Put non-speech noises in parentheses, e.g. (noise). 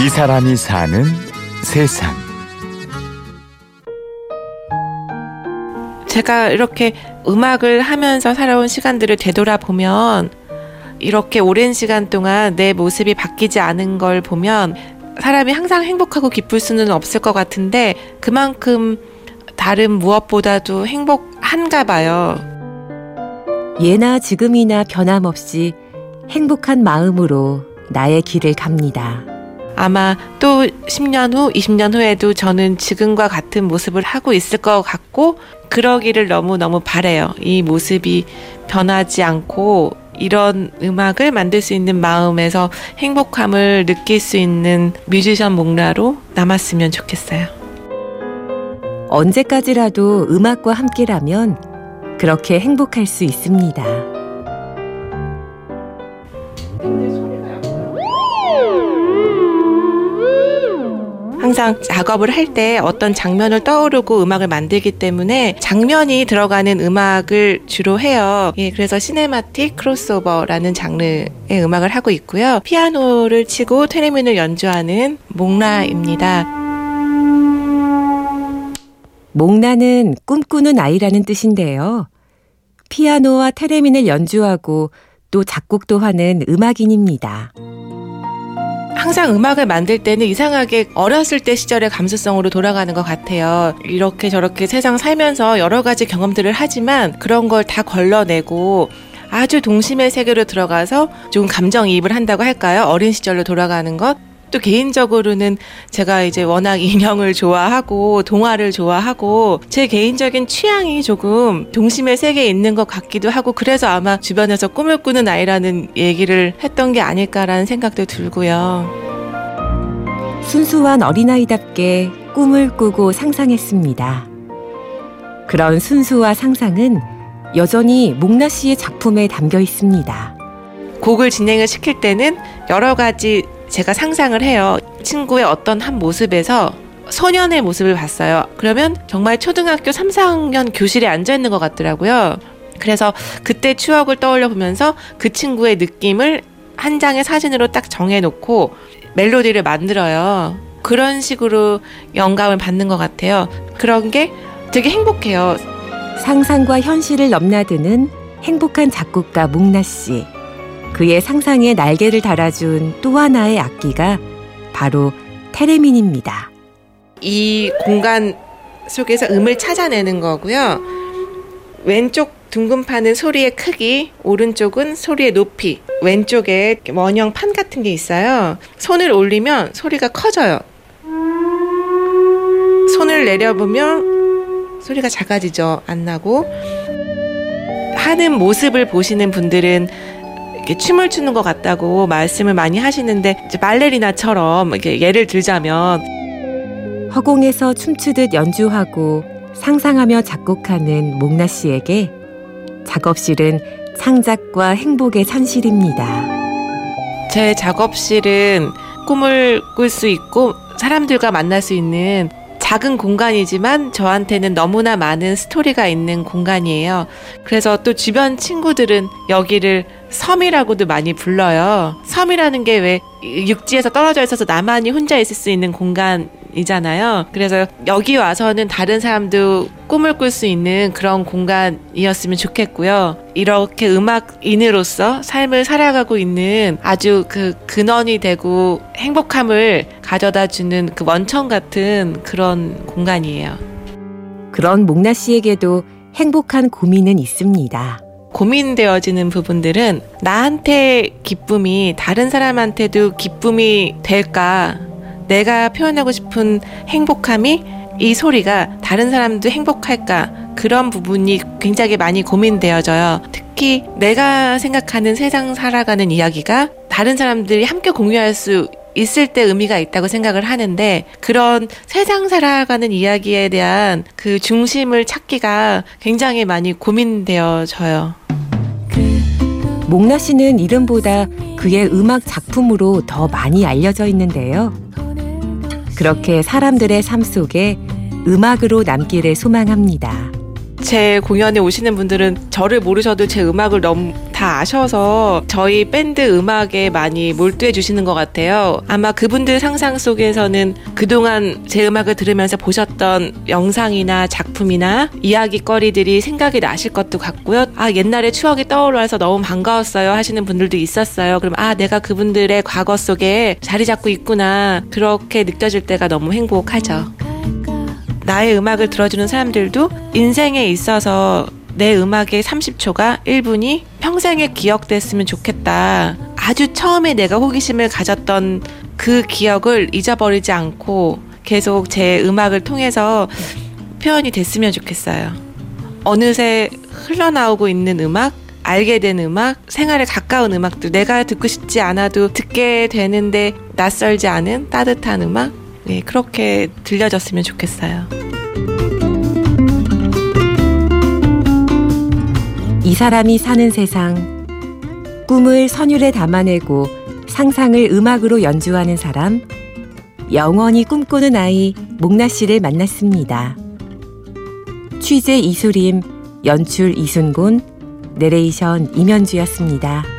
이 사람이 사는 세상. 제가 이렇게 음악을 하면서 살아온 시간들을 되돌아보면 이렇게 오랜 시간 동안 내 모습이 바뀌지 않은 걸 보면 사람이 항상 행복하고 기쁠 수는 없을 것 같은데 그만큼 다른 무엇보다도 행복한가 봐요. 예나 지금이나 변함없이 행복한 마음으로 나의 길을 갑니다. 아마 또 10년 후, 20년 후에도 저는 지금과 같은 모습을 하고 있을 것 같고, 그러기를 너무너무 바래요. 이 모습이 변하지 않고, 이런 음악을 만들 수 있는 마음에서 행복함을 느낄 수 있는 뮤지션 목라로 남았으면 좋겠어요. 언제까지라도 음악과 함께라면 그렇게 행복할 수 있습니다. 항상 작업을 할 때 어떤 장면을 떠오르고 음악을 만들기 때문에 장면이 들어가는 음악을 주로 해요. 예, 그래서 cinematic 크로스오버라는 장르의 음악을 하고 있고요. 피아노를 치고 테레민을 연주하는 몽라입니다. 몽라는 꿈꾸는 아이라는 뜻인데요. 피아노와 테레민을 연주하고 또 작곡도 하는 음악인입니다. 항상 음악을 만들 때는 이상하게 어렸을 때 시절의 감수성으로 돌아가는 것 같아요. 이렇게 저렇게 세상 살면서 여러 가지 경험들을 하지만 그런 걸 다 걸러내고 아주 동심의 세계로 들어가서 좀 감정이입을 한다고 할까요? 어린 시절로 돌아가는 것. 또 개인적으로는 제가 이제 워낙 (laughs) 인형을 좋아하고 동화를 좋아하고 제 개인적인 취향이 조금 동심의 세계에 있는 것 같기도 하고 그래서 아마 주변에서 꿈을 꾸는 아이라는 얘기를 했던 게 아닐까라는 생각도 들고요. 순수한 어린아이답게 꿈을 꾸고 상상했습니다. 그런 순수와 상상은 여전히 목나 씨의 작품에 담겨 있습니다. 곡을 진행을 시킬 때는 여러 가지 제가 상상을 해요. 친구의 어떤 한 모습에서 소년의 모습을 봤어요. 그러면 정말 초등학교 3, 4학년 교실에 앉아 있는 것 같더라고요. 그래서 그때 추억을 떠올려 보면서 그 친구의 느낌을 한 장의 사진으로 딱 정해놓고 멜로디를 만들어요. 그런 식으로 영감을 받는 것 같아요. 그런 게 되게 행복해요. 상상과 현실을 넘나드는 행복한 작곡가 묵나 씨. 그의 상상에 날개를 달아준 또 하나의 악기가 바로 테레민입니다. 이 공간 속에서 음을 찾아내는 거고요. 왼쪽 둥근판은 소리의 크기, 오른쪽은 소리의 높이. 왼쪽에 원형 판 같은 게 있어요. 손을 올리면 소리가 커져요. 손을 내려보면 소리가 작아지죠. 안 나고. 하는 모습을 보시는 분들은 이렇게 춤을 추는 것 같다고 말씀을 많이 하시는데 발레리나처럼 이렇게 예를 들자면 허공에서 춤추듯 연주하고 상상하며 작곡하는 목나 씨에게 작업실은 창작과 행복의 산실입니다. 제 작업실은 꿈을 꿀 수 있고 사람들과 만날 수 있는 작은 공간이지만 저한테는 너무나 많은 스토리가 있는 공간이에요. 그래서 또 주변 친구들은 여기를 섬이라고도 많이 불러요. 섬이라는 게 왜 육지에서 떨어져 있어서 나만이 혼자 있을 수 있는 공간 이잖아요. 그래서 여기 와서는 다른 사람도 꿈을 꿀 수 있는 그런 공간이었으면 좋겠고요. 이렇게 음악인으로서 삶을 살아가고 있는 아주 그 근원이 되고 행복함을 가져다 주는 그 원천 같은 그런 공간이에요. 그런 목나 씨에게도 행복한 고민은 있습니다. 고민되어지는 부분들은 나한테 기쁨이 다른 사람한테도 기쁨이 될까? 내가 표현하고 싶은 행복함이 이 소리가 다른 사람도 행복할까? 그런 부분이 굉장히 많이 고민되어져요. 특히 내가 생각하는 세상 살아가는 이야기가 다른 사람들이 함께 공유할 수 있을 때 의미가 있다고 생각을 하는데 그런 세상 살아가는 이야기에 대한 그 중심을 찾기가 굉장히 많이 고민되어져요. 목나 씨는 이름보다 그의 음악 작품으로 더 많이 알려져 있는데요. 그렇게 사람들의 삶 속에 음악으로 남기를 소망합니다. 제 공연에 오시는 분들은 저를 모르셔도 제 음악을 너무 다 아셔서 저희 밴드 음악에 많이 몰두해 주시는 것 같아요. 아마 그분들 상상 속에서는 그동안 제 음악을 들으면서 보셨던 영상이나 작품이나 이야기거리들이 생각이 나실 것도 같고요. 아, 옛날에 추억이 떠올라서 너무 반가웠어요 하시는 분들도 있었어요. 그럼 아, 내가 그분들의 과거 속에 자리 잡고 있구나. 그렇게 느껴질 때가 너무 행복하죠. 나의 음악을 들어주는 사람들도 인생에 있어서 내 음악의 30초가 1분이 평생에 기억됐으면 좋겠다. 아주 처음에 내가 호기심을 가졌던 그 기억을 잊어버리지 않고 계속 제 음악을 통해서 표현이 됐으면 좋겠어요. 어느새 흘러나오고 있는 음악, 알게 된 음악, 생활에 가까운 음악들, 내가 듣고 싶지 않아도 듣게 되는데 낯설지 않은 따뜻한 음악, 네, 그렇게 들려졌으면 좋겠어요. 사람이 사는 세상. 꿈을 선율에 담아내고 상상을 음악으로 연주하는 사람. 영원히 꿈꾸는 아이 목나 씨를 만났습니다. 취재 이수림, 연출 이순곤, 내레이션 임현주였습니다.